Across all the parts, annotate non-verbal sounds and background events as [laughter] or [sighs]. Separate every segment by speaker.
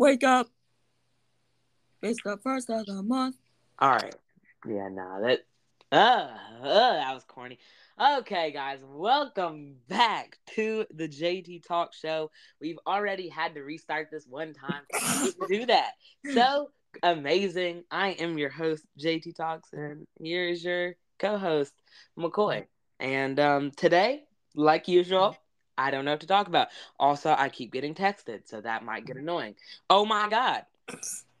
Speaker 1: Wake up. It's the first of the month.
Speaker 2: All right. Yeah, nah, that uh, uh that was corny. Okay, guys, welcome back to the JT Talk Show. We've already had to restart this one time to do that. So amazing. I am your host, JT Talks, and here is your co-host, McCoy. And um today, like usual, I don't know what to talk about. Also, I keep getting texted, so that might get annoying. Oh my god.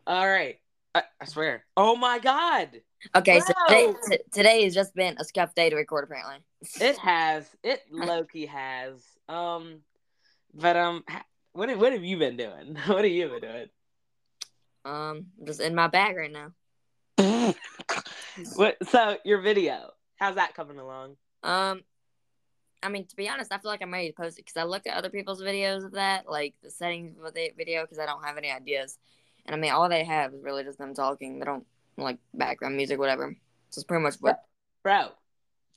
Speaker 2: All right. I, I swear. Oh my god.
Speaker 1: Okay, so today, t- today has just been a scuff day to record, apparently.
Speaker 2: It [laughs] has. It [laughs] Loki has. Um, but um, what have, what have you been doing? [laughs] What have you been doing?
Speaker 1: Um, just in my bag right now.
Speaker 2: what? So your video, how's that coming along?
Speaker 1: Um, I mean, to be honest, I feel like I'm ready to post it because I looked at other people's videos of that, like the settings of the video, because I don't have any ideas. And I mean, all they have is really just them talking. They don't like background music, whatever. So it's pretty much what.
Speaker 2: Bro,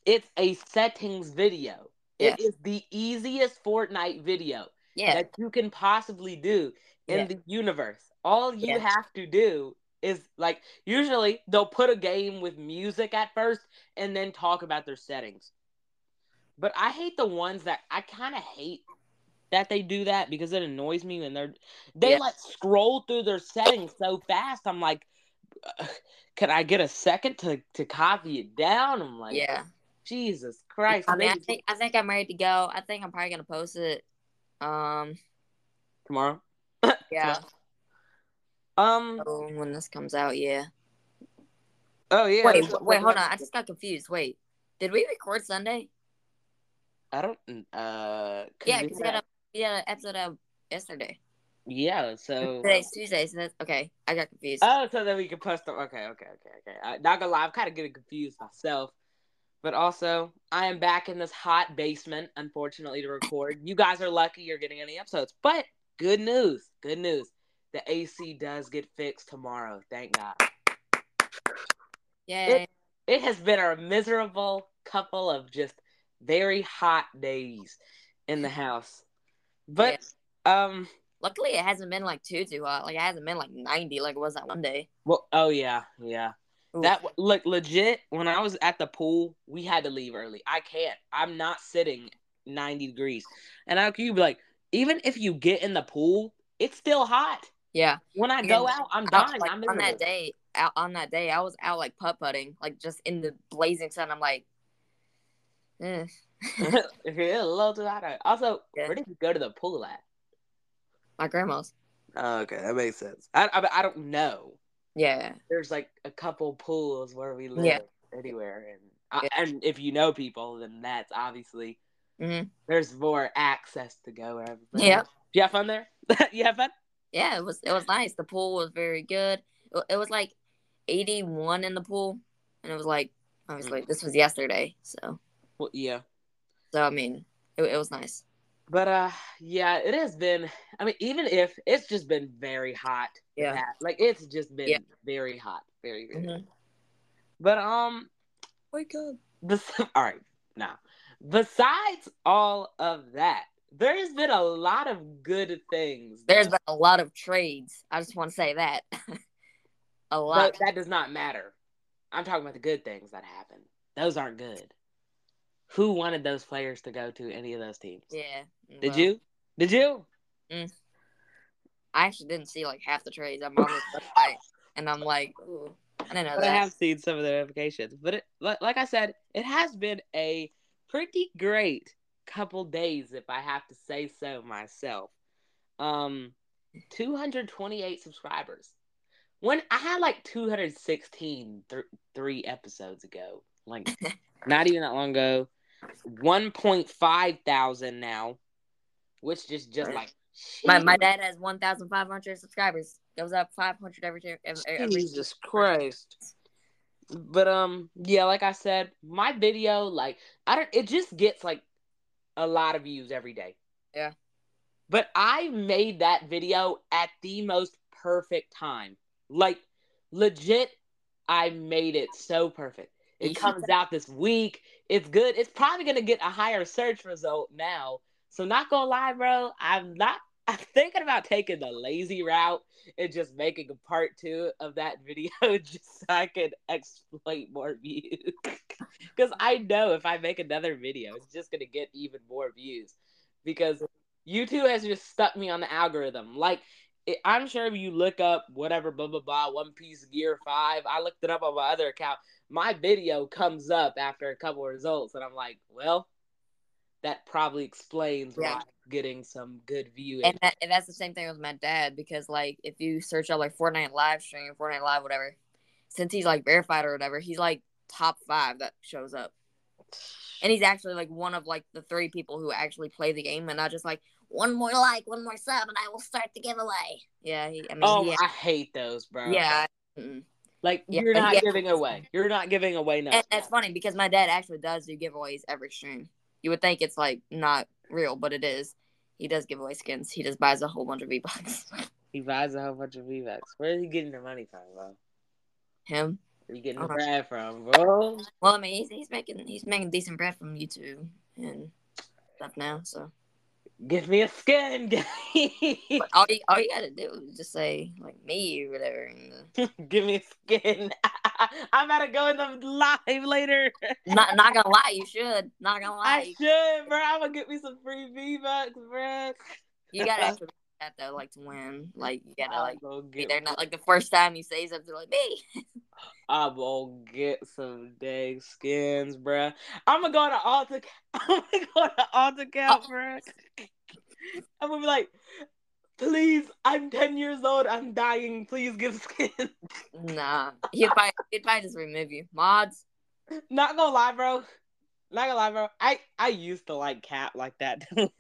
Speaker 2: it's a settings video. It is the easiest Fortnite video
Speaker 1: Yeah,
Speaker 2: that you can possibly do in
Speaker 1: Yeah.
Speaker 2: the universe. All you
Speaker 1: Yeah.
Speaker 2: have to do is like usually they'll put a game with music at first and then talk about their settings. But I hate the ones that I kind of hate that they do that because it annoys me when they're they
Speaker 1: Yeah.
Speaker 2: like scroll through their settings so fast. I'm like, can I get a second to to copy it down? I'm like,
Speaker 1: yeah.
Speaker 2: Jesus Christ!
Speaker 1: I mean, I think I think I'm ready to go. I think I'm probably gonna post it. Um,
Speaker 2: tomorrow. [coughs]
Speaker 1: yeah.
Speaker 2: Um.
Speaker 1: So when this comes out, yeah.
Speaker 2: Oh yeah.
Speaker 1: Wait, wait, hold on. I just got confused. Wait, did we record Sunday?
Speaker 2: I don't. Uh.
Speaker 1: Yeah, because we
Speaker 2: had-
Speaker 1: a we had an episode out yesterday.
Speaker 2: Yeah. So.
Speaker 1: Today's Tuesday, so that's okay. I got confused.
Speaker 2: Oh, so then we can post them. Okay, okay, okay, okay. I, not gonna lie, I'm kind of getting confused myself. But also, I am back in this hot basement, unfortunately, to record. You guys are lucky you're getting any episodes. But good news, good news. The AC does get fixed tomorrow. Thank God.
Speaker 1: Yay!
Speaker 2: It has been a miserable couple of just very hot days in the house. But, um,
Speaker 1: Luckily, it hasn't been like too too hot. Like it hasn't been like ninety like it was that one day.
Speaker 2: well, oh, yeah, yeah.
Speaker 1: Ooh.
Speaker 2: That look legit. When I was at the pool, we had to leave early. I can't. I'm not sitting 90 degrees. And I you be like, even if you get in the pool, it's still hot.
Speaker 1: Yeah.
Speaker 2: When I
Speaker 1: Yeah.
Speaker 2: go out, I'm dying.
Speaker 1: like,
Speaker 2: I'm
Speaker 1: on that day, out on that day, I was out like putt putting, like just in the blazing sun. I'm like,
Speaker 2: if you're a little too hot. Also,
Speaker 1: Yeah.
Speaker 2: where did you go to the pool at?
Speaker 1: my grandma's.
Speaker 2: Oh, okay, that makes sense. I, I I don't know.
Speaker 1: Yeah.
Speaker 2: There's like a couple pools where we live
Speaker 1: Yeah.
Speaker 2: anywhere, and I,
Speaker 1: Yeah.
Speaker 2: and if you know people, then that's obviously
Speaker 1: Mhm.
Speaker 2: there's more access to go wherever.
Speaker 1: Yeah.
Speaker 2: You have fun there? [laughs] you have fun?
Speaker 1: Yeah, it was it was nice. The pool was very good. It, it was like 81 in the pool, and it was like obviously
Speaker 2: Mm.
Speaker 1: this was yesterday, so
Speaker 2: Well, yeah.
Speaker 1: so I mean it, it was nice.
Speaker 2: But uh yeah, it has been I mean, even if it's just been very hot.
Speaker 1: Yeah.
Speaker 2: past- Like it's just been
Speaker 1: Yeah.
Speaker 2: very hot. Very very.
Speaker 1: Mhm.
Speaker 2: But um
Speaker 1: Wake up.
Speaker 2: bes- [laughs] all right, now. Besides all of that, there's been a lot of good things.
Speaker 1: There's been a lot of trades. I just want to say that. [laughs] a lot.
Speaker 2: but that does not matter. I'm talking about the good things that happen. Those aren't good. Who wanted those players to go to any of those teams?
Speaker 1: yeah.
Speaker 2: Did
Speaker 1: well,
Speaker 2: you? Did you?
Speaker 1: I actually didn't see like half the trades. I'm on the website, and I'm like, ooh, I didn't know
Speaker 2: But I have seen some of the notifications. But it, li- like I said, it has been a pretty great couple days, if I have to say so myself. Um, 228 subscribers. When I had like 216 th- three episodes ago, like [laughs] not even that long ago. 1.5 thousand now, which is just
Speaker 1: Right.
Speaker 2: like
Speaker 1: My my dad has 1,500 subscribers. Goes up 500 every year. Every, every
Speaker 2: Jesus Christ. But um yeah, like I said, my video like I don't it just gets like a lot of views every day.
Speaker 1: Yeah.
Speaker 2: But I made that video at the most perfect time. Like legit I made it so perfect. It
Speaker 1: You
Speaker 2: comes out this week. It's good. It's probably going to get a higher search result now. So not going to lie, bro, I'm not [laughs] I'm thinking about taking the lazy route and just making a part two of that video [laughs] just so I can exploit more views. [laughs] Because I know if I make another video, it's just gonna get even more views. Because YouTube has just stuck me on the algorithm. Like it, I'm sure if you look up whatever blah blah blah One Piece Gear Five, I looked it up on my other account. My video comes up after a couple results, and I'm like, well, that probably explains
Speaker 1: Yeah.
Speaker 2: why I'm getting some good viewing.
Speaker 1: And, that, and that's the same thing with my dad because like if you search up like Fortnite live stream, Fortnite live, whatever, since he's like verified or whatever, he's like top five that shows up. And he's actually like one of like the three people who actually play the game and not just like one more like, one more sub, and I will start the giveaway. Yeah, he, I mean,
Speaker 2: oh,
Speaker 1: he,
Speaker 2: I hate those, bro.
Speaker 1: yeah. mm.
Speaker 2: like
Speaker 1: Yeah,
Speaker 2: you're not
Speaker 1: yeah.
Speaker 2: giving away. You're not giving away nothing.
Speaker 1: And it's funny because my dad actually does do giveaways every stream. You would think it's like not real, but it is. He does give away skins. He just buys a whole bunch of V Bucks. [laughs]
Speaker 2: He buys a whole bunch of V Bucks. Where is he getting the money from, bro?
Speaker 1: Him.
Speaker 2: Where you getting the
Speaker 1: Uh-huh.
Speaker 2: bread from, bro?
Speaker 1: Well, I mean, he's, he's making he's making decent bread from YouTube and stuff now. So
Speaker 2: Give me a skin, [laughs]
Speaker 1: but all you all you gotta do is just say like me or whatever. And, uh, [laughs]
Speaker 2: Give me a skin. [laughs] I'm about to go in the live later.
Speaker 1: not not gonna lie, you should. Not gonna lie,
Speaker 2: I should, bro. I'm gonna get me some free V Bucks, bro.
Speaker 1: you gotta that though, like to win. Like you gotta like
Speaker 2: gonna
Speaker 1: be there. Not like the first time you say something like me.
Speaker 2: I'm gonna get some dang skins, bro. I'm gonna go to Alta. [laughs] I'm gonna go to Alta Cap, oh. bro. I'm gonna be like, please, I'm 10 years old. I'm dying. Please give skins.
Speaker 1: Nah, he'd probably he'd probably just remove you. Mods.
Speaker 2: Not gonna lie, bro. Not gonna lie, bro. I I used to like Cap like that. [laughs]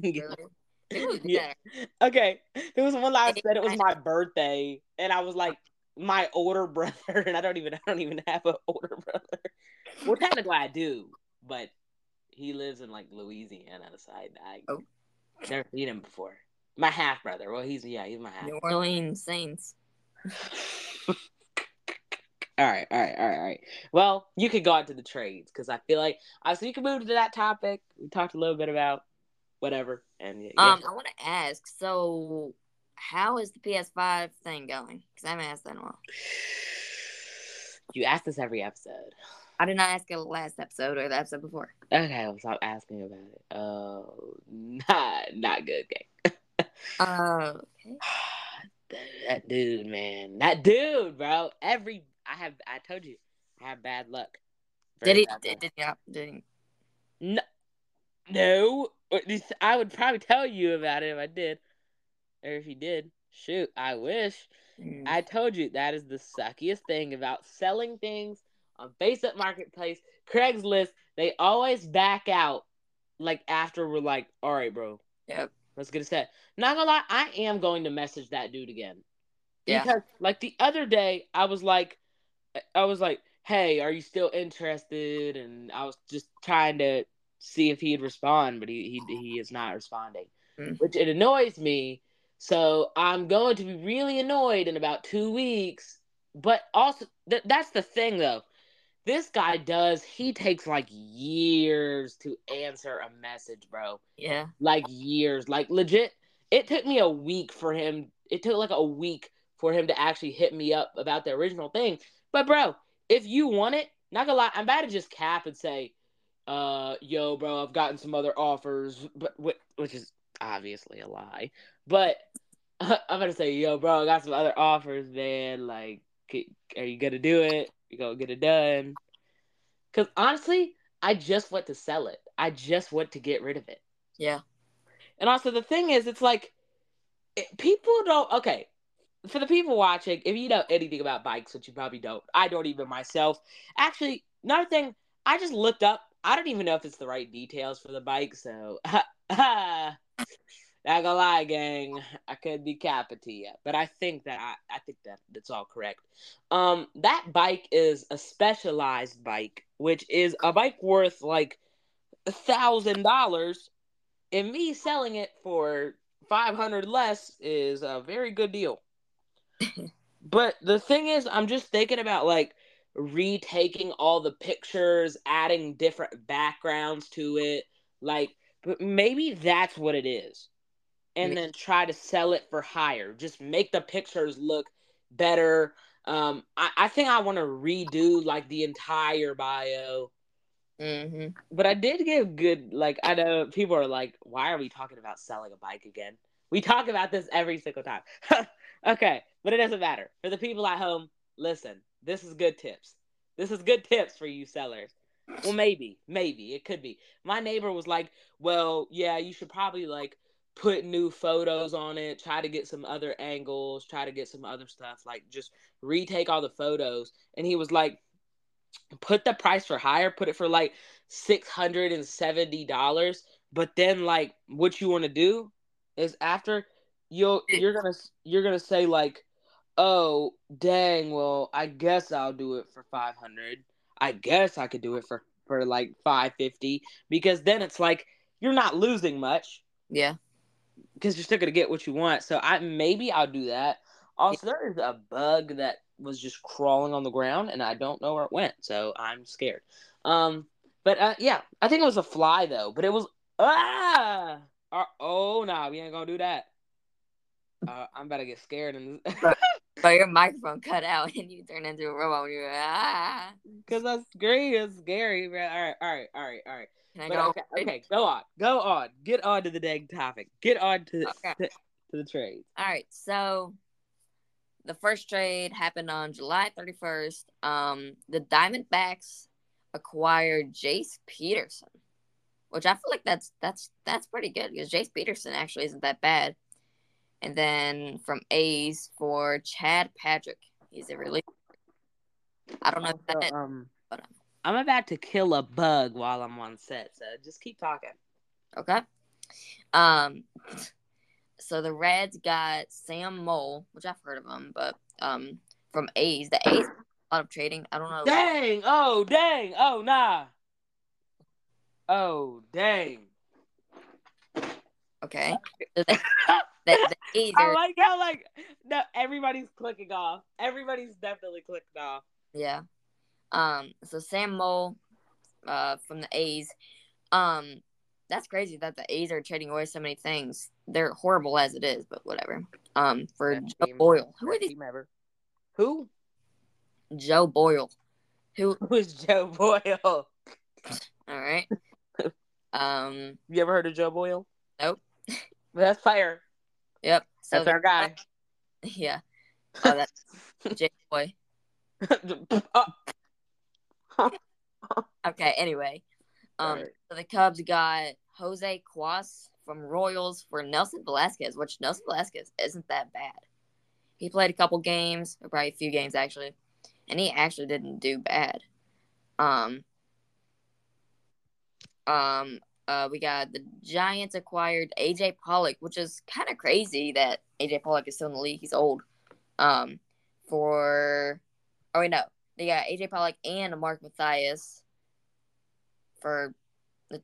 Speaker 1: Really?
Speaker 2: Yeah. okay, there was one I said it was my birthday, and I was like my older [laughs] brother, and I don't even I don't even have an older [laughs] brother. Well, technically I do, but he lives in like Louisiana, so I, I
Speaker 1: Oh.
Speaker 2: never seen him before. My half brother. Well, he's yeah, he's my half.
Speaker 1: New Orleans Saints. [laughs]
Speaker 2: all right, all right, all right, all right. Well, you could go on to the trades because I feel like uh, so you can move to that topic. We talked a little bit about whatever, and yeah.
Speaker 1: Um, I want to ask. So, how is the PS5 thing going? Because I haven't asked that in a while.
Speaker 2: you ask this every episode.
Speaker 1: I did not ask it last episode or the episode before.
Speaker 2: Okay, I'll stop asking about it. Oh, [laughs] not not good game.
Speaker 1: Uh, okay. [sighs]
Speaker 2: that dude, man, that dude, bro. Every I have, I told you, I have bad luck.
Speaker 1: Did he? Did, did, yeah, did he?
Speaker 2: No, no. Or at least I would probably tell you about it if I did, or if he did. Shoot, I wish.
Speaker 1: Mm.
Speaker 2: I told you that is the suckiest thing about selling things on Facebook Marketplace, Craigslist. They always back out like after we're like, all right, bro,
Speaker 1: Yep.
Speaker 2: let's get a set. Not gonna lie, I am going to message that dude again.
Speaker 1: Yeah.
Speaker 2: Because like the other day, I was like, I was like, hey, are you still interested? And I was just trying to see if he'd respond, but he he he is not responding,
Speaker 1: Mm.
Speaker 2: which it annoys me. So I'm going to be really annoyed in about two weeks. But also, th- that's the thing though. This guy does. He takes like years to answer a message, bro
Speaker 1: Yeah.
Speaker 2: like years like legit it took me a week for him it took like a week for him to actually hit me up about the original thing but bro if you want it not gonna lie i'm about to just cap and say uh yo bro i've gotten some other offers but which is obviously a lie but [laughs] i'm gonna say yo bro i got some other offers man like are you gonna do it you gonna get it done because honestly i just want to sell it i just want to get rid of it
Speaker 1: Yeah.
Speaker 2: and also the thing is, it's like it, people don't. Okay, for the people watching, if you know anything about bikes, which you probably don't, I don't even myself. Actually, another thing, I just looked up. I don't even know if it's the right details for the bike, so [laughs] not gonna lie, gang. I could be capping to you, but I think that I, I think that that's all correct. Um, that bike is a specialized bike, which is a bike worth like a thousand dollars and me selling it for 500 less is a very good deal [laughs] but the thing is i'm just thinking about like retaking all the pictures adding different backgrounds to it like but maybe that's what it is and then try to sell it for higher. Just make the pictures look better. Um, I, I think I want to redo like the entire bio.
Speaker 1: hmm
Speaker 2: But I did give good like I know people are like, why are we talking about selling a bike again? We talk about this every single time. [laughs] okay, but it doesn't matter. For the people at home, listen, this is good tips. This is good tips for you sellers. Well, maybe, maybe it could be. My neighbor was like, "Well, yeah, you should probably like put new photos on it, try to get some other angles, try to get some other stuff, like just retake all the photos." And he was like, "Put the price for higher, put it for like $670, but then like what you want to do is after you'll you're going to you're going to say like, "Oh, dang, well, I guess I'll do it for 500." I guess I could do it for for like 550 because then it's like you're not losing much
Speaker 1: Yeah.
Speaker 2: because you're still gonna get what you want. So I maybe I'll do that. Also, there is a bug that was just crawling on the ground and I don't know where it went, so I'm scared. Um, but uh, yeah, I think it was a fly though. But it was ah uh, oh no, nah, we ain't gonna do that. Uh, I'm about to get scared and [laughs]
Speaker 1: But your microphone cut out [laughs] and you turn into a robot. Were ah.
Speaker 2: because that's great. It's scary, bro. All right, all right, all right, all right.
Speaker 1: Can I go?
Speaker 2: okay, okay, go on, go on, get on to the dang topic, get on to
Speaker 1: Okay.
Speaker 2: to, to the trade.
Speaker 1: All right. So the first trade happened on July 31st. Um, the Diamondbacks acquired Jace Peterson, which I feel like that's that's that's pretty good because Jace Peterson actually isn't that bad. And then from A's for Chad Patrick, he's a relief. I don't know if that
Speaker 2: Also, um,
Speaker 1: but, uh,
Speaker 2: I'm about to kill a bug while I'm on set, so just keep talking.
Speaker 1: Okay. Um. So the Reds got Sam Moll, which I've heard of him, but um, from A's, the A's a lot of trading. I don't know.
Speaker 2: Dang! Oh, dang! Oh, nah! Oh, dang!
Speaker 1: Okay. [laughs] So the, the, the A's
Speaker 2: I like how like no, everybody's clicking off. Everybody's definitely clicking off.
Speaker 1: yeah. Um. So Sam Moll, uh, from the A's, um, that's crazy that the A's are trading away so many things. They're horrible as it is, but whatever. Um, for
Speaker 2: Best
Speaker 1: Joe
Speaker 2: team-
Speaker 1: Boyle. Who are these?
Speaker 2: team ever. Who?
Speaker 1: Joe Boyle. Who? [laughs]
Speaker 2: Who's Joe Boyle? [laughs]
Speaker 1: All right. [laughs] Um.
Speaker 2: You ever heard of Joe Boyle?
Speaker 1: Nope.
Speaker 2: That's fire.
Speaker 1: Yep. So
Speaker 2: That's our guy. [laughs]
Speaker 1: Yeah. Oh, that's [laughs] J Boy. Okay. Anyway, um,
Speaker 2: Alright.
Speaker 1: so the Cubs got Jose Cuas from Royals for Nelson Velázquez, which Nelson Velázquez isn't that bad. He played a couple games, or probably a few games actually, and he actually didn't do bad. Um. Um. Uh, we got the Giants acquired AJ Pollock, which is kind of crazy that AJ Pollock is still in the league. He's old. Um, for oh wait no, they got AJ Pollock and Mark Mathias for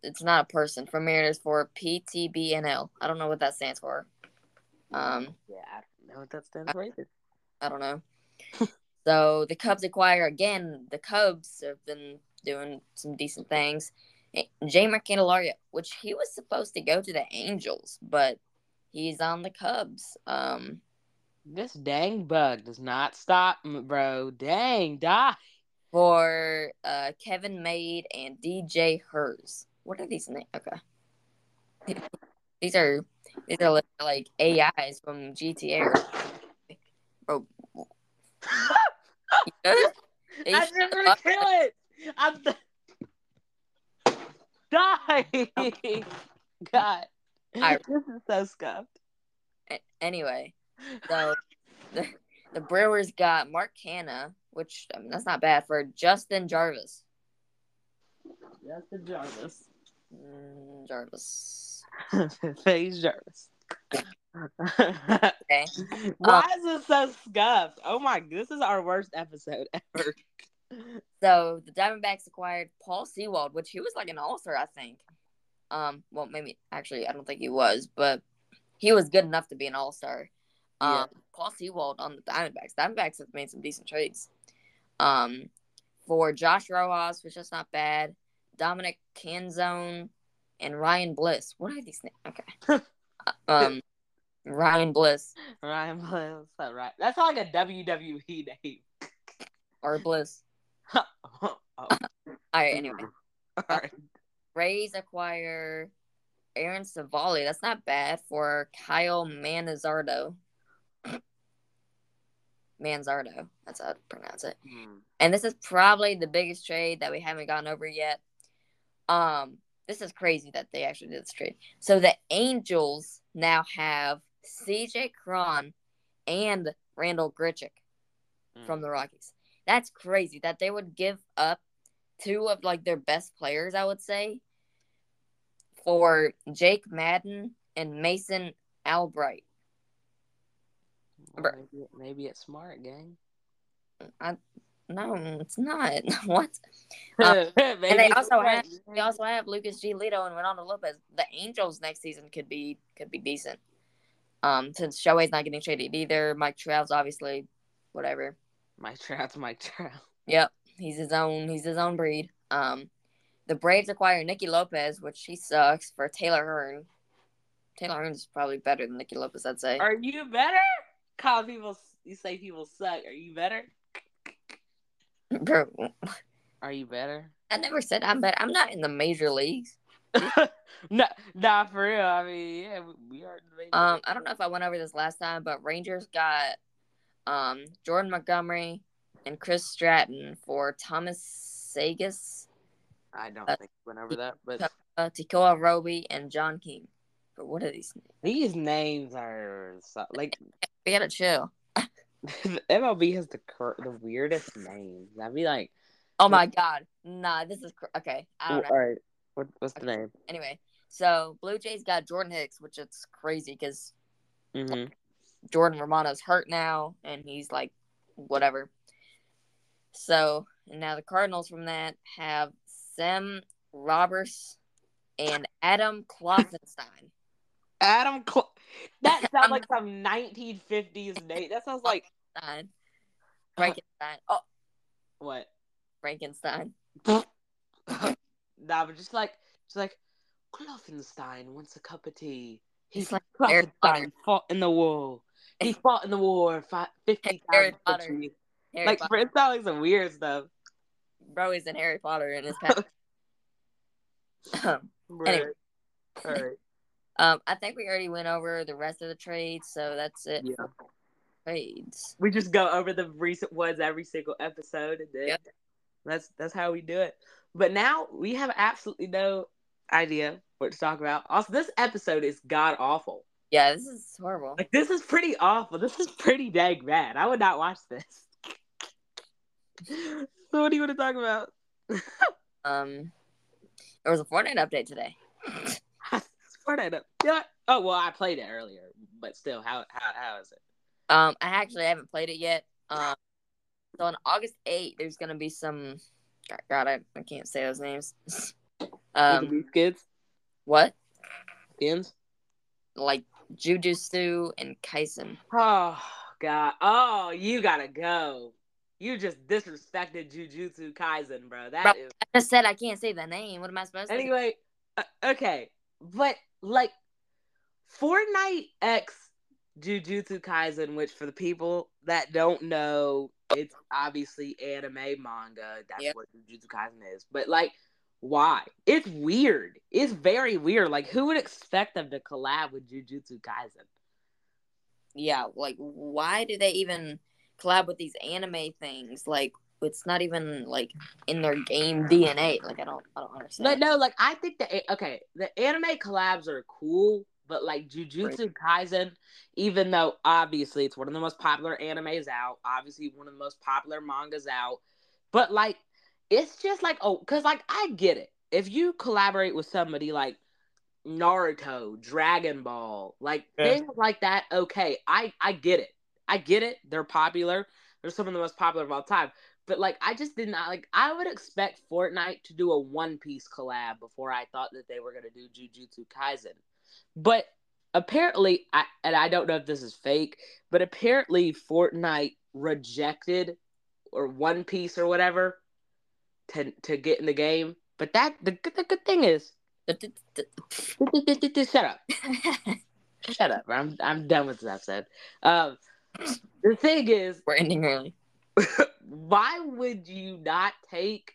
Speaker 1: it's not a person for Mariners for PTBNL. I don't know what that stands for. Um,
Speaker 2: yeah, I don't know what that stands for either.
Speaker 1: I don't know. [laughs] so the Cubs acquire again. The Cubs have been doing some decent things. Jeimer Candelario, which he was supposed to go to the Angels, but he's on the Cubs. Um,
Speaker 2: This dang bug does not stop, bro. Dang, die.
Speaker 1: for uh, Kevin Made and DJ Herz. What are these names? Okay, [laughs] these are these are li- like AIs from GTA. Bro, you?
Speaker 2: I'm just gonna kill it. I'm th- die. [laughs] God,
Speaker 1: I- [laughs]
Speaker 2: this is so scuffed.
Speaker 1: Anyway, so the, the Brewers got Mark Canha, which I mean, that's not bad for Justin Jarvis.
Speaker 2: Justin Jarvis.
Speaker 1: Mm, Jarvis. [laughs]
Speaker 2: Phase Jarvis.
Speaker 1: Okay.
Speaker 2: Why is it so scuffed? Oh my, this is our worst episode ever.
Speaker 1: So the Diamondbacks acquired Paul Sewald, which he was like an all star, I think. Um, well, maybe actually, I don't think he was, but he was good enough to be an all star. Um,
Speaker 2: Yeah.
Speaker 1: Paul Sewald on the Diamondbacks. Diamondbacks have made some decent trades. Um, for Josh Rojas, which is not bad. Dominic Canzone and Ryan Bliss. What are these names? Okay. [laughs] um, Ryan Bliss
Speaker 2: Ryan Bliss. Up, right? That's like a WWE name.
Speaker 1: or Bliss.
Speaker 2: Oh, [laughs] [laughs]
Speaker 1: All right. Anyway, [laughs]
Speaker 2: all right.
Speaker 1: Rays acquire Aaron Civale. That's not bad for Kyle Manzardo. [clears throat] Manzardo. That's how to pronounce it.
Speaker 2: Hmm.
Speaker 1: And this is probably the biggest trade that we haven't gone over yet. Um, this is crazy that they actually did this trade. So the Angels now have CJ Cron and Randall Grichuk
Speaker 2: Hmm.
Speaker 1: from the Rockies. That's crazy that they would give up two of like their best players, I would say, for Jake Madden and Mason Albright.
Speaker 2: Well, maybe, maybe it's smart, gang.
Speaker 1: I No, it's not. [laughs] what? [laughs] Um, and they also have they also have Lucas Giolito and Ronaldo Lopez. The Angels next season could be could be decent. Um, since Shohei's not getting traded either, Mike Trout's obviously whatever.
Speaker 2: Mike Trout's Mike Trout.
Speaker 1: Yep, he's his own. He's his own breed. Um, the Braves acquire Nicky Lopez, which he sucks for Taylor Hearn. Taylor Hearn is probably better than Nicky Lopez, I'd say.
Speaker 2: Are you better? Call people. You say people suck. Are you better? [laughs]
Speaker 1: Bro,
Speaker 2: Are you better?
Speaker 1: I never said I'm better. I'm not in the major leagues. [laughs]
Speaker 2: no, nah, for real. I mean, yeah, we, we are. in the major
Speaker 1: Um. I don't know if I went over this last time, but Rangers got um Jordan Montgomery and Chris Stratton for Thomas Sagas,
Speaker 2: I don't
Speaker 1: uh,
Speaker 2: think we went over that, but
Speaker 1: uh, Tekoah Roby, and John King. But what are these? Names?
Speaker 2: these names are so, like [laughs]
Speaker 1: We gotta chill. [laughs]
Speaker 2: the MLB has the cur- the weirdest names. I'd be like,
Speaker 1: Oh my god, nah, this is cr- okay. I don't know.
Speaker 2: all right, what, what's the name?
Speaker 1: Anyway, so Blue Jays got Jordan Hicks, which is crazy because
Speaker 2: Mm-hmm.
Speaker 1: Jordan Romano's hurt now, and he's like, whatever. So and now the Cardinals from that have Sam Roberts and Adam Kloffenstein. [laughs]
Speaker 2: Adam. Cl- that sounds like some 1950s name. That sounds like
Speaker 1: Stein. Uh-huh. Frankenstein. Oh,
Speaker 2: what?
Speaker 1: Frankenstein.
Speaker 2: nah, but just like, just like, Kloffenstein wants a cup of tea. He's like
Speaker 1: like Harry Potter.
Speaker 2: Kloffenstein fought in the war. He fought in the war fi- fifty
Speaker 1: Harry. Potter. Harry
Speaker 2: Like,
Speaker 1: Potter.
Speaker 2: sounds like some weird stuff.
Speaker 1: Bro is in Harry Potter in his past. [laughs] um,
Speaker 2: Right. All right.
Speaker 1: um, I think we already went over the rest of the trades, so that's it
Speaker 2: Yeah.
Speaker 1: trades.
Speaker 2: We just go over the recent ones every single episode, and then
Speaker 1: Yep.
Speaker 2: that's that's how we do it. But now we have absolutely no idea what to talk about. Also, this episode is god awful.
Speaker 1: Yeah, this is horrible.
Speaker 2: Like this is pretty awful. This is pretty dang bad. I would not watch this. [laughs] so what do you want to talk about?
Speaker 1: Um, there was a Fortnite update today. [laughs]
Speaker 2: Fortnite. up- Yeah. Oh well, I played it earlier, but still, how how how is it?
Speaker 1: Um, I actually haven't played it yet. Um, so on August 8th, there's gonna be some. God, God I, I can't say those names. [laughs] um,
Speaker 2: kids
Speaker 1: what?
Speaker 2: skins.
Speaker 1: Like Jujutsu and Kaisen.
Speaker 2: Oh god. Oh, you gotta go. You just disrespected Jujutsu Kaisen, bro. That
Speaker 1: Bro,
Speaker 2: is
Speaker 1: I just said I can't say the name. What am I supposed to? say?
Speaker 2: anyway. Uh, okay, but like Fortnite X Jujutsu Kaisen, which for the people that don't know, it's obviously anime manga. That's
Speaker 1: Yep.
Speaker 2: what Jujutsu Kaisen is. But like, why? It's weird. It's very weird. Like, who would expect them to collab with Jujutsu Kaisen?
Speaker 1: Yeah, like why do they even collab with these anime things? Like it's not even like in their game DNA. Like I don't, I don't understand.
Speaker 2: But no, like I think that okay, the anime collabs are cool, but like Jujutsu Kaisen, even though obviously it's one of the most popular animes out, obviously one of the most popular mangas out, but like it's just like oh, cause like I get it. If you collaborate with somebody like Naruto, Dragon Ball, like
Speaker 1: Yeah.
Speaker 2: things like that, okay, I I get it. I get it. They're popular. They're some of the most popular of all time. But like I just did not like I would expect Fortnite to do a One Piece collab before I thought that they were gonna do Jujutsu Kaisen. But apparently I and I don't know if this is fake, but apparently Fortnite rejected or One Piece or whatever to to get in the game. But that the, good- the good thing is shut up. [laughs] Shut up. I'm I'm done with this episode. Um, the thing is,
Speaker 1: We're ending early. [laughs]
Speaker 2: why would you not take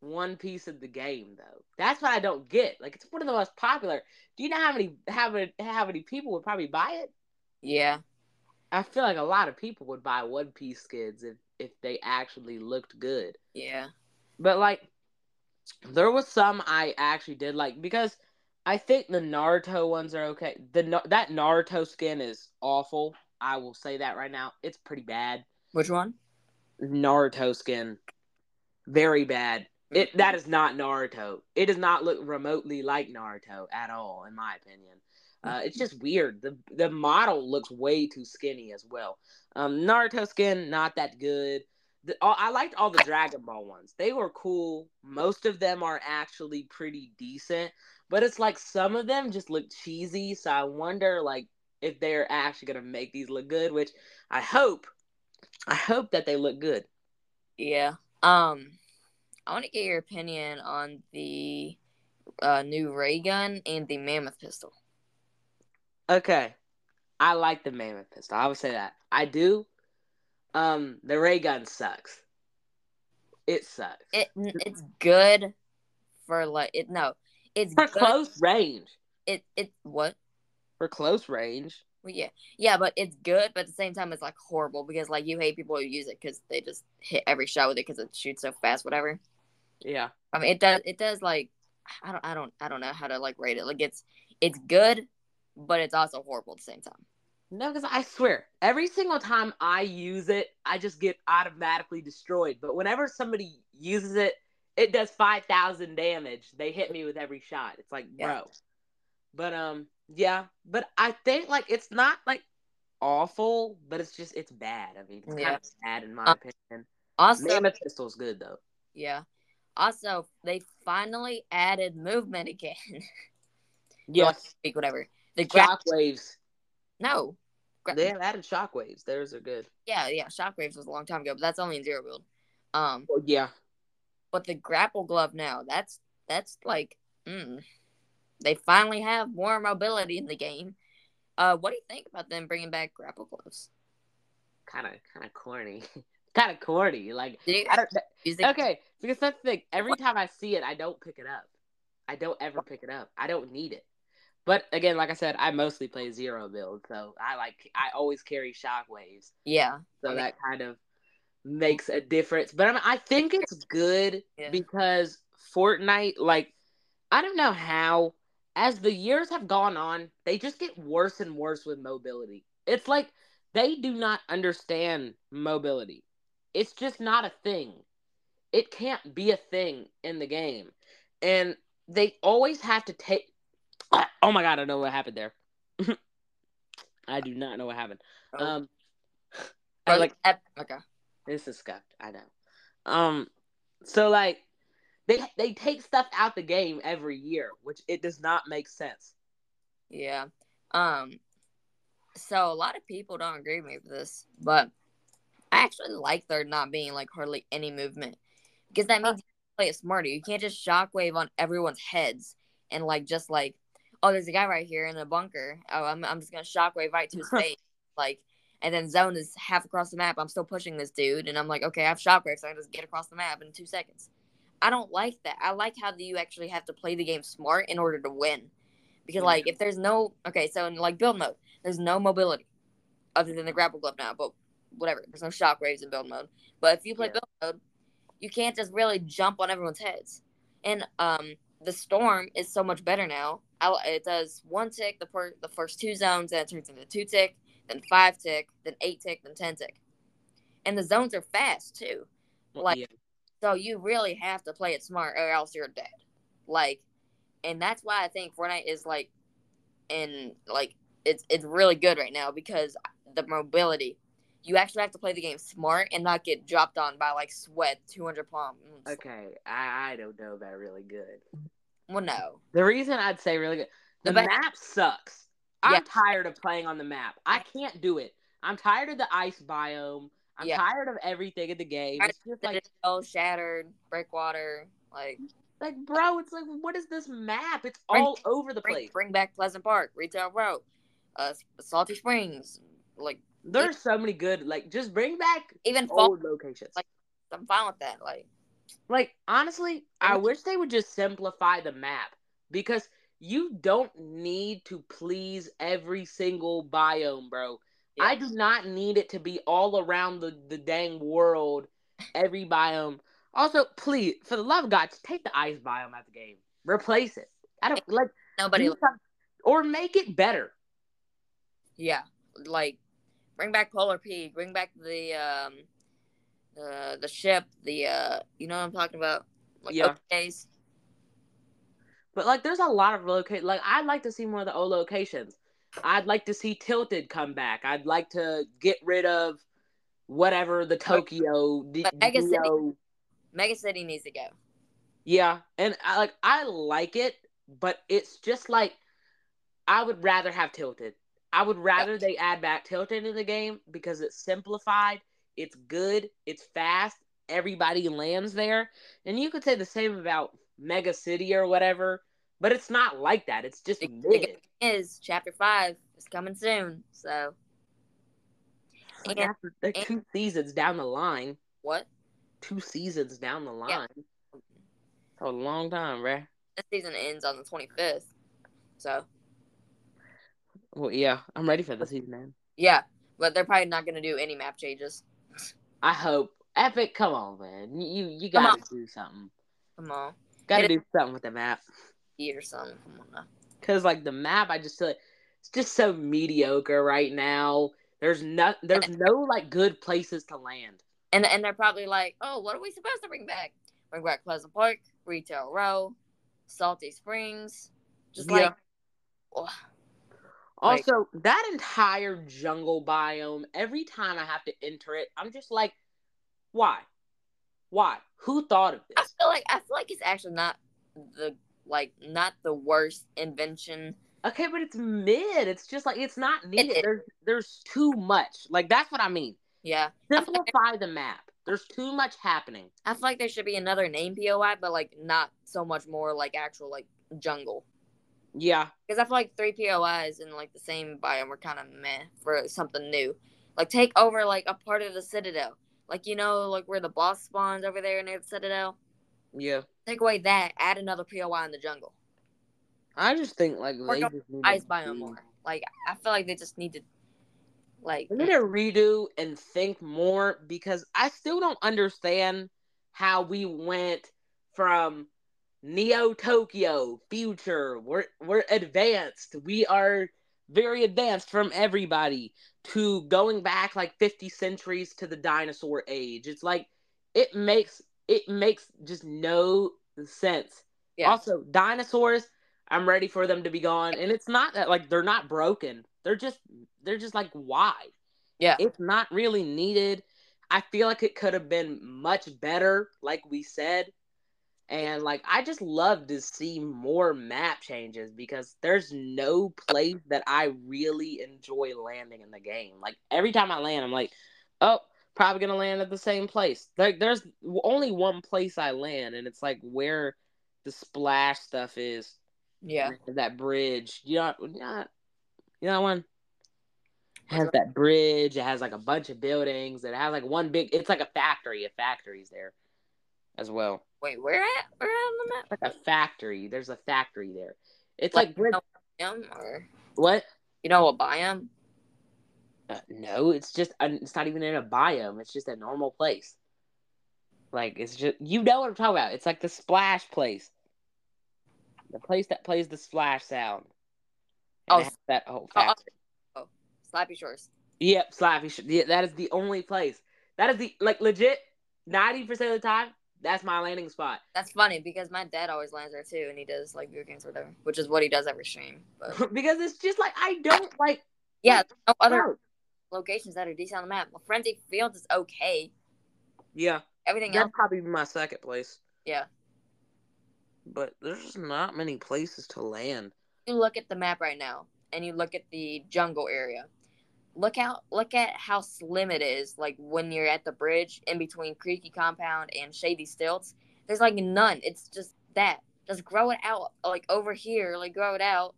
Speaker 2: one piece of the game though? That's what I don't get. Like it's one of the most popular. Do you know how many how many how many people would probably buy it?
Speaker 1: Yeah.
Speaker 2: I feel like a lot of people would buy One Piece skins if if they actually looked good.
Speaker 1: Yeah.
Speaker 2: But like, there was some I actually did like because I think the Naruto ones are okay. The that Naruto skin is awful. I will say that right now. It's pretty bad.
Speaker 1: Which one?
Speaker 2: Naruto skin, very bad. It that is not Naruto. It does not look remotely like Naruto at all, in my opinion. Uh, it's just weird. the The model looks way too skinny as well. Um, Naruto skin not that good. The, all, I liked all the Dragon Ball ones. They were cool. Most of them are actually pretty decent, but it's like some of them just look cheesy. So I wonder like if they're actually gonna make these look good. Which I hope. I hope that they look good.
Speaker 1: Yeah. Um, I want to get your opinion on the uh, new ray gun and the mammoth pistol.
Speaker 2: Okay. I like the mammoth pistol. I would say that. I do. Um, the ray gun sucks. It sucks.
Speaker 1: It it's good for like it. No, it's
Speaker 2: for
Speaker 1: good.
Speaker 2: close range.
Speaker 1: It it what?
Speaker 2: For close range.
Speaker 1: Well, yeah, yeah, but it's good. But at the same time, it's like horrible because like you hate people who use it because they just hit every shot with it because it shoots so fast. Whatever.
Speaker 2: Yeah.
Speaker 1: I mean, it does. It does like I don't. I don't. I don't know how to like rate it. Like it's it's good, but it's also horrible at the same time.
Speaker 2: No, because I swear, every single time I use it, I just get automatically destroyed. But whenever somebody uses it, it does five thousand damage. They hit me with every shot. It's like, bro.
Speaker 1: Yeah.
Speaker 2: But um, yeah. But I think like it's not like awful, but it's just it's bad. I mean, it's
Speaker 1: Yeah.
Speaker 2: kind of bad in my
Speaker 1: Uh,
Speaker 2: opinion.
Speaker 1: Also,
Speaker 2: Mammoth pistol's good though.
Speaker 1: yeah. Also, they finally added movement again. [laughs]
Speaker 2: Yes.
Speaker 1: Speak whatever. The
Speaker 2: Shockwaves.
Speaker 1: no.
Speaker 2: They have added shockwaves. Theirs are good.
Speaker 1: yeah, yeah. Shockwaves was a long time ago, but that's only in zero build. Um,
Speaker 2: Well, yeah.
Speaker 1: but the grapple glove now, that's that's like, mm, they finally have more mobility in the game. Uh, what do you think about them bringing back grapple gloves?
Speaker 2: Kind of, kind of corny. [laughs] kind of corny. Like I don't. Okay, because that's the thing. Every time I see it, I don't pick it up. I don't ever pick it up. I don't need it. But again, like I said, I mostly play zero build, so I like I always carry shockwaves,
Speaker 1: Yeah,
Speaker 2: so
Speaker 1: mean-
Speaker 2: that kind of makes a difference. But I, mean, I think it's good
Speaker 1: Yeah.
Speaker 2: because Fortnite, like, I don't know how, as the years have gone on, they just get worse and worse with mobility. It's like they do not understand mobility. It's just not a thing. It can't be a thing in the game. And they always have to take. Oh my god, I know what happened there. [laughs] I do not know what happened.
Speaker 1: Oh.
Speaker 2: Um, I like
Speaker 1: okay.
Speaker 2: this is scuffed. I know. Um, so like they they take stuff out the game every year, which it does not make sense.
Speaker 1: Yeah. Um. So a lot of people don't agree with me for this, but I actually like there not being like hardly any movement because that means you play it smarter. You can't just shockwave on everyone's heads and like just like, oh, there's a guy right here in the bunker. Oh, I'm I'm just gonna shockwave right to his [laughs] face, like, and then zone is half across the map. I'm still pushing this dude, and I'm like, okay, I have shockwave, so I can just get across the map in two seconds. I don't like that. I like how you actually have to play the game smart in order to win. Because like if there's no okay, so in like build mode, there's no mobility other than the grapple glove now, but whatever. There's no shockwaves in build mode. But if you play
Speaker 2: Yeah.
Speaker 1: build mode, you can't just really jump on everyone's heads. And um the storm is so much better now. I, it does one tick the per, the first two zones, then it turns into two tick, then five tick, then eight tick, then ten tick. And the zones are fast too. Like-
Speaker 2: yeah.
Speaker 1: So you really have to play it smart or else you're dead. Like and that's why I think Fortnite is like in like it's it's really good right now because the mobility. You actually have to play the game smart and not get dropped on by like sweat 200 pounds.
Speaker 2: Okay, I, I don't know about really good.
Speaker 1: Well, no.
Speaker 2: The reason I'd say really good, the,
Speaker 1: The
Speaker 2: map sucks. I'm
Speaker 1: Yeah.
Speaker 2: tired of playing on the map. I can't do it. I'm tired of the ice biome. I'm
Speaker 1: Yeah.
Speaker 2: tired of everything in the game. It's just
Speaker 1: Like,
Speaker 2: like,
Speaker 1: oh, shattered, breakwater, like
Speaker 2: like, bro, it's like, what is this map? It's
Speaker 1: Bring-
Speaker 2: all over the
Speaker 1: bring,
Speaker 2: place.
Speaker 1: bring back Pleasant Park, Retail Row, uh, Salty Springs, like
Speaker 2: There's so many good. Like, just bring back
Speaker 1: even fall.
Speaker 2: old locations.
Speaker 1: Like- I'm fine with that. Like,
Speaker 2: Like honestly, I wish they would just simplify the map because you don't need to please every single biome, bro. I do not need it to be all around the, the dang world, every biome. Also, please, for the love of God, just take the ice biome out the game. Replace it. I don't like
Speaker 1: nobody.
Speaker 2: some- or make it better.
Speaker 1: Yeah, like bring back Polar Peak, bring back the um, the the ship, the uh, you know what I'm talking about? Like
Speaker 2: Yeah.
Speaker 1: OKs.
Speaker 2: But like, there's a lot of locate. Like, I'd like to see more of the old locations. I'd like to see Tilted come back. I'd like to get rid of whatever the Tokyo. D-
Speaker 1: Mega City-
Speaker 2: Dio-
Speaker 1: Mega City needs to go.
Speaker 2: Yeah, and I like I like it, but it's just like I would rather have Tilted. I would rather they add back Tilted in the game because it's simplified, it's good, it's fast, everybody lands there. And you could say the same about Mega City or whatever, but it's not like that. It's just
Speaker 1: The- the
Speaker 2: mid.
Speaker 1: game is chapter five is coming soon. So
Speaker 2: Like
Speaker 1: and-
Speaker 2: after like
Speaker 1: and-
Speaker 2: two seasons down the line,
Speaker 1: what?
Speaker 2: two seasons down the line.
Speaker 1: Yeah.
Speaker 2: A long time, bruh.
Speaker 1: This season ends on the 25th. So
Speaker 2: Well, yeah, I'm ready for the season, man.
Speaker 1: yeah, but they're probably not gonna do any map changes.
Speaker 2: I hope. Epic, come on, man. You you gotta do something.
Speaker 1: Come on,
Speaker 2: Gotta
Speaker 1: Get
Speaker 2: do something with the map.
Speaker 1: eat or something. Come on now.
Speaker 2: Cause like the map, I just feel like it's just so mediocre right now. There's no there's no like good places to land.
Speaker 1: And and they're probably like, oh, what are we supposed to bring back? Bring back Pleasant Park, Retail Row, Salty Springs, just
Speaker 2: Yeah.
Speaker 1: like. oh, Like-
Speaker 2: Also, that entire jungle biome, every time I have to enter it, I'm just like, why? Why? Who thought of this?
Speaker 1: I feel like I feel like it's actually not the like not the worst invention.
Speaker 2: Okay, but it's mid. It's just like it's not needed.
Speaker 1: it-
Speaker 2: There's there's too much. Like that's what I mean.
Speaker 1: Yeah, feel, like,
Speaker 2: Simplify the map. There's too much happening.
Speaker 1: I feel like there should be another name POI, but like not so much more like actual like jungle.
Speaker 2: Yeah.
Speaker 1: Because I feel like three POIs in like the same biome were kind of meh for something new. Like take over like a part of the Citadel, like you know like where the boss spawns over there near the Citadel.
Speaker 2: Yeah.
Speaker 1: Take away that, add another POI in the jungle.
Speaker 2: I just think like
Speaker 1: Work
Speaker 2: they just
Speaker 1: Ice biome more. Like I feel like they just need to, like
Speaker 2: They need to redo and think more because I still don't understand how we went from Neo Tokyo future. We're we're advanced. We are very advanced from everybody to going back like 50 centuries to the dinosaur age. It's like it makes it makes just no sense.
Speaker 1: Yeah.
Speaker 2: Also, dinosaurs, I'm ready for them to be gone. And it's not that like they're not broken. They're just they're just like why?
Speaker 1: Yeah.
Speaker 2: It's not really needed. I feel like it could have been much better, like we said. And like I just love to see more map changes because there's no place that I really enjoy landing in the game. Like every time I land, I'm like, oh, probably gonna land at the same place. Like there's only one place I land, and it's like where the splash stuff is.
Speaker 1: yeah.
Speaker 2: That bridge. You know, you know, you know that one? It has that bridge. It has like a bunch of buildings. It has like one big. It's like a factory. A factory's there, as well.
Speaker 1: Wait, where at? Where on the map?
Speaker 2: Like a factory. There's a factory there. It's like,
Speaker 1: you know biome or
Speaker 2: what?
Speaker 1: you know a biome?
Speaker 2: Uh, no, it's just uh, it's not even in a biome. It's just a normal place. Like it's just you know what I'm talking about. It's like the splash place, the place that plays the splash sound. And
Speaker 1: Oh,
Speaker 2: that whole
Speaker 1: oh, oh.
Speaker 2: factory.
Speaker 1: Slappy Shores.
Speaker 2: Yep, Slappy. Sh- Yeah, that is the only place. That is the like legit. Ninety percent of the time, that's my landing spot.
Speaker 1: That's funny because my dad always lands there too, and he does like video games or whatever, which is what he does every stream. But [laughs]
Speaker 2: because it's just like I don't like.
Speaker 1: yeah, no other
Speaker 2: no.
Speaker 1: locations that are decent on the map. Well, Frenzy Fields is okay.
Speaker 2: Yeah,
Speaker 1: Everything
Speaker 2: that'd
Speaker 1: else,
Speaker 2: probably be my second place.
Speaker 1: yeah.
Speaker 2: But there's just not many places to land.
Speaker 1: You look at the map right now, and you look at the jungle area. Look out! Look at how slim it is. Like when you're at the bridge in between Creaky Compound and Shady Stilts, there's like none. It's just that. Just grow it out, like over here, like grow it out.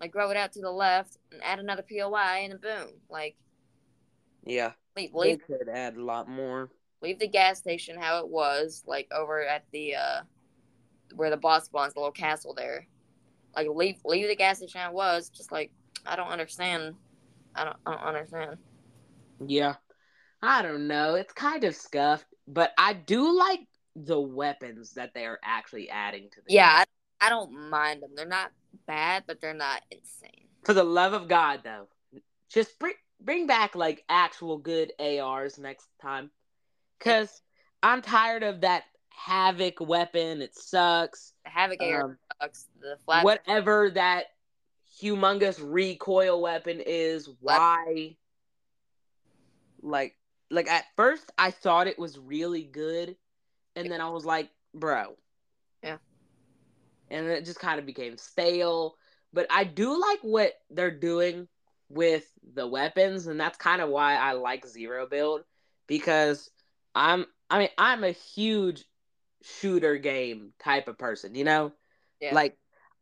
Speaker 1: like grow it out to the left and add another POI and boom. Like
Speaker 2: Yeah.
Speaker 1: leave
Speaker 2: They
Speaker 1: leave,
Speaker 2: could add a lot more.
Speaker 1: leave the gas station how it was, like over at the uh where the boss spawns, the little castle there. Like leave leave the gas station how it was, just like I don't understand. I don't I don't understand.
Speaker 2: Yeah. I don't know. It's kind of scuffed, but I do like the weapons that they are actually adding to the
Speaker 1: Yeah,
Speaker 2: game.
Speaker 1: I, I don't mind them. They're not bad, but they're not insane.
Speaker 2: For the love of God, though, just bring bring back like actual good ARs next time, cause I'm tired of that Havoc weapon. It sucks.
Speaker 1: The Havoc AR
Speaker 2: Um,
Speaker 1: sucks. The flat
Speaker 2: whatever that humongous recoil weapon is, why? Like, like at first I thought it was really good, and then I was like, bro.
Speaker 1: Yeah.
Speaker 2: And it just kind of became stale. But I do like what they're doing with the weapons, and that's kind of why I like Zero Build because I'm, I mean, I'm a huge shooter game type of person, you know?
Speaker 1: Yeah.
Speaker 2: Like,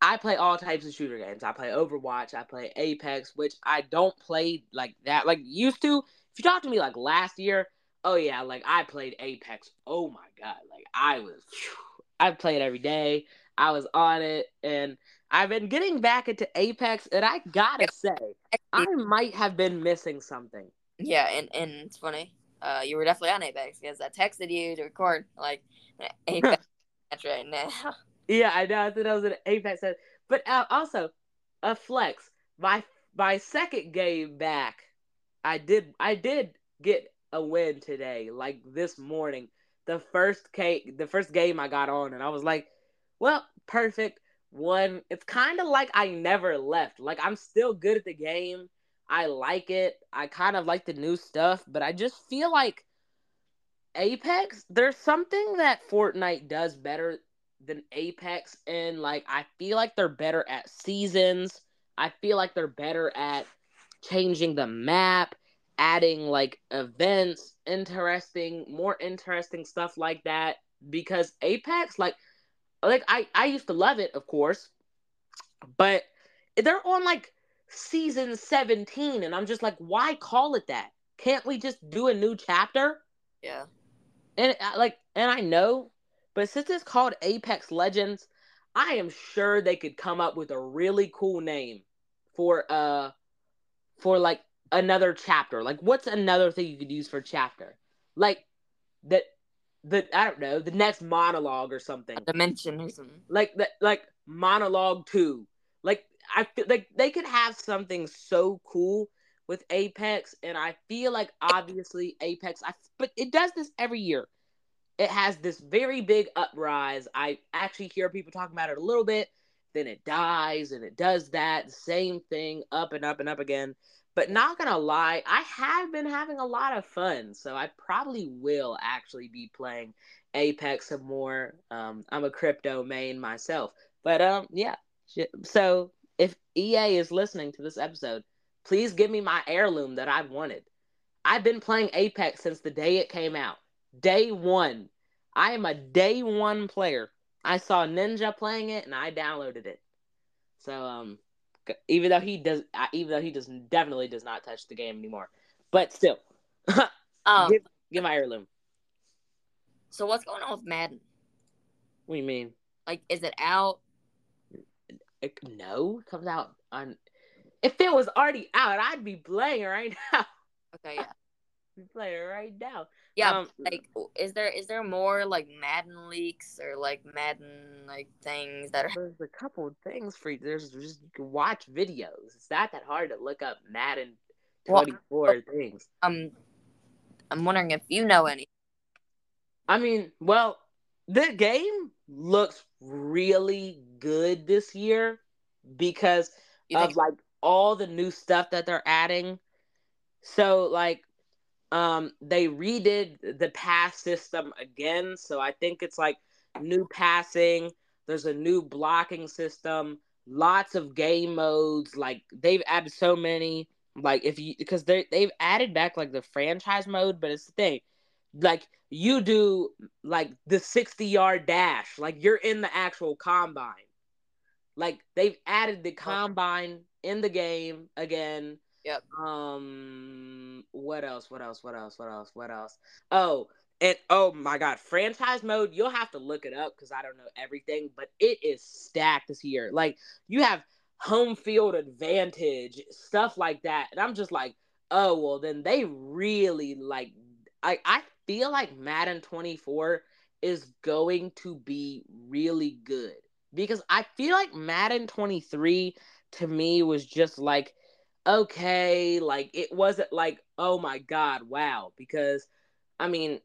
Speaker 2: I play all types of shooter games. I play Overwatch, I play Apex, which I don't play like that, like used to. If you talk to me like last year, oh yeah, like I played Apex. Oh my god, like I was, I played every day. I was on it, and I've been getting back into Apex, and I gotta say, I might have been missing something.
Speaker 1: Yeah, and, and it's funny. Uh, you were definitely on Apex because I texted you to record like [laughs] Apex right now.
Speaker 2: Yeah, I know. I thought I was an Apex, but uh, also a flex. My my second game back, I did I did get a win today, like this morning. The first cake, the first game I got on, and I was like, well, perfect. One, it's kind of like I never left. Like I'm still good at the game. I like it. I kind of like the new stuff, but I just feel like Apex, there's something that Fortnite does better than Apex, and like I feel like they're better at seasons. I feel like they're better at changing the map, adding like events, interesting, more interesting stuff like that. Because Apex, like, like I I used to love it, of course, but they're on like season 17, and I'm just like, why call it that? Can't we just do a new chapter?
Speaker 1: yeah.
Speaker 2: And uh, like, and I know, but since it's called Apex Legends, I am sure they could come up with a really cool name for uh for like another chapter. Like, what's another thing you could use for chapter? Like that the I don't know the next monologue or something.
Speaker 1: Dimension or something.
Speaker 2: Like that like monologue two. Like I feel like they could have something so cool with Apex, and I feel like obviously Apex, I but it does this every year. It has this very big uprise. I actually hear people talking about it a little bit, then it dies, and it does that same thing up and up and up again. But not gonna lie, I have been having a lot of fun, so I probably will actually be playing Apex some more. Um, I'm a crypto main myself, but um, yeah. So if EA is listening to this episode, please give me my heirloom that I've wanted. I've been playing Apex since the day it came out. Day one. I am a day one player. I saw Ninja playing it and I downloaded it. So um even though he does even though he does definitely does not touch the game anymore. But still. [laughs]
Speaker 1: Um.
Speaker 2: give, give my heirloom.
Speaker 1: So what's going on with Madden?
Speaker 2: What do you mean?
Speaker 1: Like, is it out?
Speaker 2: It, no, it comes out on if it was already out, I'd be playing right [laughs] now.
Speaker 1: Okay, yeah.
Speaker 2: Be playing right now.
Speaker 1: Yeah,
Speaker 2: Um,
Speaker 1: like, is there is there more like Madden leaks or like Madden like things that are?
Speaker 2: There's a couple of things for you. There's just you can watch videos. It's not that hard to look up Madden
Speaker 1: Well-
Speaker 2: 24 things.
Speaker 1: Um, I'm wondering if you know any.
Speaker 2: I mean, well, the game looks really good this year because of like all the new stuff that they're adding. So like um they redid the pass system again, so I think it's like new passing, there's a new blocking system, lots of game modes, like they've added so many like if you because they they've added back like the franchise mode, but it's the thing. Like you do like the 60 yard dash, like you're in the actual combine. Like they've added the combine in the game again.
Speaker 1: Yep.
Speaker 2: Um. What else? What else? What else? What else? What else? Oh, and oh my God, franchise mode. You'll have to look it up because I don't know everything, but it is stacked this year. Like you have home field advantage, stuff like that, and I'm just like, oh well, then they really like. I I feel like Madden 24 is going to be really good because I feel like Madden 23 to me was just like okay, like it wasn't like oh my god, wow, because I mean,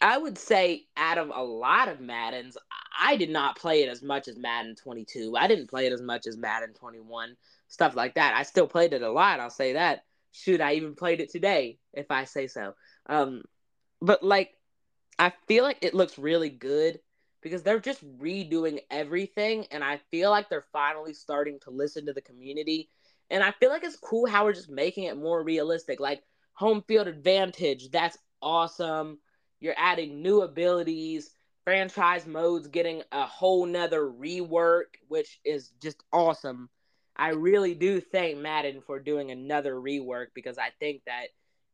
Speaker 2: I would say out of a lot of Maddens, I did not play it as much as Madden 22. I didn't play it as much as Madden 21, stuff like that. I still played it a lot, I'll say that. Shoot, I even played it today, if I say so. Um, but like, I feel like it looks really good because they're just redoing everything, and I feel like they're finally starting to listen to the community. And I feel like it's cool how we're just making it more realistic. Like home field advantage, that's awesome. You're adding new abilities, franchise modes getting a whole nother rework, which is just awesome. I really do thank Madden for doing another rework because I think that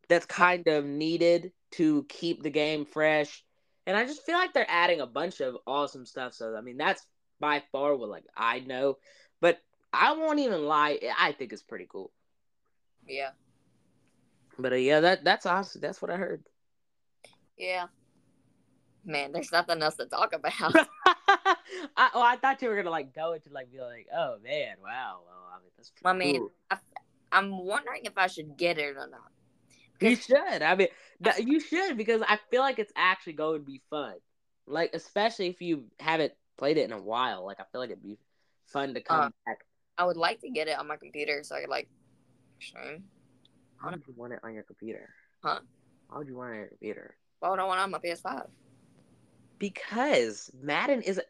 Speaker 2: that's kind of needed to keep the game fresh. And I just feel like they're adding a bunch of awesome stuff. So I mean, that's by far what like I know, I won't even lie. I think it's pretty cool.
Speaker 1: Yeah.
Speaker 2: But uh, yeah, that that's awesome. That's what I heard.
Speaker 1: Yeah. Man, there's nothing else to talk about. [laughs]
Speaker 2: I, well, I thought you were gonna like go into like be like, oh man, wow. Well, I mean, that's
Speaker 1: I mean, I, I'm wondering if I should get it or not.
Speaker 2: You should. I mean, that, you should because I feel like it's actually going to be fun. Like, especially if you haven't played it in a while. Like, I feel like it'd be fun to come uh, back.
Speaker 1: I would like to get it on my computer so I could like stream.
Speaker 2: How would you want it on your computer?
Speaker 1: Huh?
Speaker 2: How would you want it on your computer?
Speaker 1: Why would I want it on my PS5?
Speaker 2: Because Madden is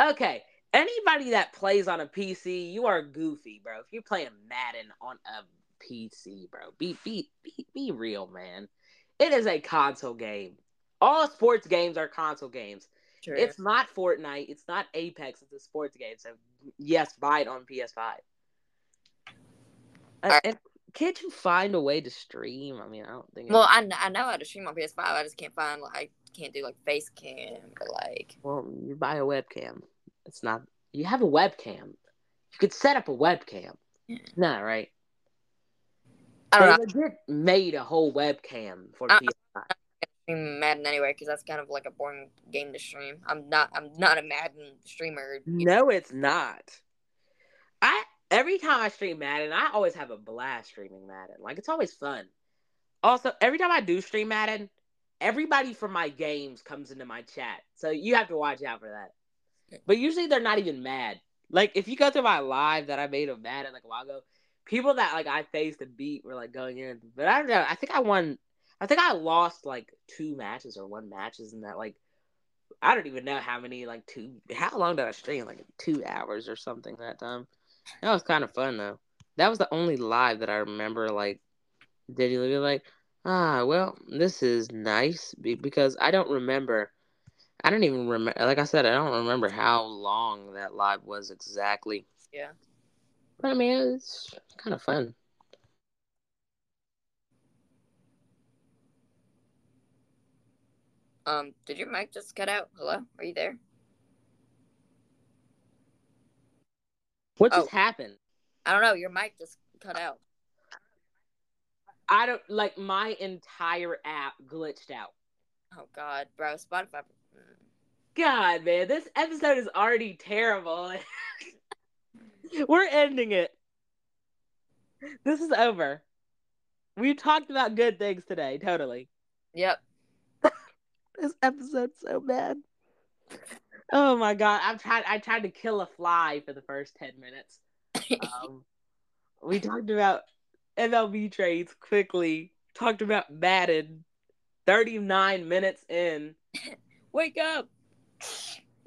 Speaker 2: okay. Anybody that plays on a PC, you are goofy, bro. If you're playing Madden on a PC, bro, be be be, be real, man. It is a console game. All sports games are console games. True. It's not Fortnite. It's not Apex. It's a sports game. So yes, buy it on PS5. Uh, and can't you find a way to stream? I mean, I don't think.
Speaker 1: Well, I, I know how to stream on PS5. I just can't find like I can't do like face cam or like.
Speaker 2: Well, you buy a webcam. It's not. You have a webcam. You could set up a webcam. Yeah. No, right? I don't they know. legit made a whole webcam for I, PS5.
Speaker 1: Stream Madden anyway because that's kind of like a boring game to stream. I'm not. I'm not a Madden streamer.
Speaker 2: No, it's not. I every time I stream Madden, I always have a blast streaming Madden. Like it's always fun. Also, every time I do stream Madden, everybody from my games comes into my chat. So you have to watch out for that. But usually they're not even mad. Like if you go through my live that I made of Madden like a while ago, people that like I faced and beat were like going in. But I don't know. I think I won. I think I lost like two matches or one matches in that like. I don't even know how many like two. How long did I stream? Like two hours or something that time. That was kind of fun though. That was the only live that I remember. Like, did you be like, ah, well, this is nice because I don't remember. I don't even remember. Like I said, I don't remember how long that live was exactly.
Speaker 1: Yeah.
Speaker 2: But I mean, it's kind of fun.
Speaker 1: Um, did your mic just cut out? Hello, are you there?
Speaker 2: What just oh. happened?
Speaker 1: I don't know. Your mic just cut out.
Speaker 2: I don't like my entire app glitched out.
Speaker 1: Oh God, bro, Spotify.
Speaker 2: God, man, this episode is already terrible. [laughs] We're ending it. This is over. We talked about good things today, totally.
Speaker 1: Yep.
Speaker 2: This episode so bad. Oh my god, I've tried. I tried to kill a fly for the first ten minutes. Um, we talked about MLB trades quickly. Talked about Madden. Thirty nine minutes in.
Speaker 1: Wake up.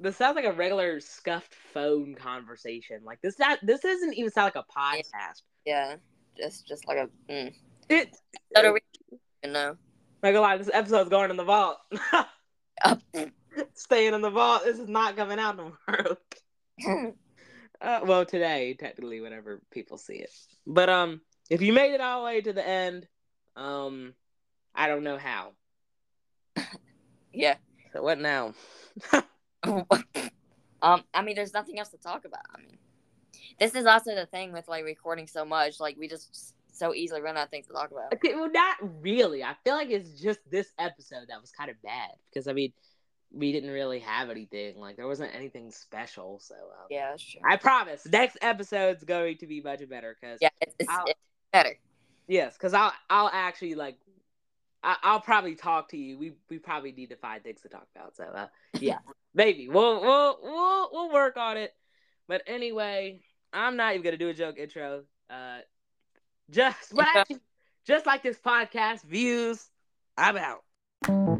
Speaker 2: This sounds like a regular scuffed phone conversation. Like this. Not, this doesn't even sound like a podcast.
Speaker 1: Yeah, just just like a. Mm.
Speaker 2: It.
Speaker 1: What are we? You know.
Speaker 2: Like a lot. This episode's going in the vault. [laughs] staying in the vault. This is not coming out tomorrow. [laughs] uh, well, today technically, whenever people see it. But um, if you made it all the way to the end, um, I don't know how.
Speaker 1: Yeah.
Speaker 2: So what now? [laughs]
Speaker 1: um, I mean, there's nothing else to talk about. I mean, this is also the thing with like recording so much. Like, we just so easily run out of things to talk about.
Speaker 2: Okay, well, not really. I feel like it's just this episode that was kind of bad because I mean, we didn't really have anything. Like there wasn't anything special. So um,
Speaker 1: Yeah, true.
Speaker 2: I promise next episode's going to be much better because
Speaker 1: yeah, it's, it's, it's better.
Speaker 2: yes, because I'll I'll actually like. I- I'll probably talk to you. We we probably need to find things to talk about. So uh, yeah, [laughs] maybe we'll we'll we'll we'll work on it. But anyway, I'm not even gonna do a joke intro. Uh, just just like this podcast, views. I'm out.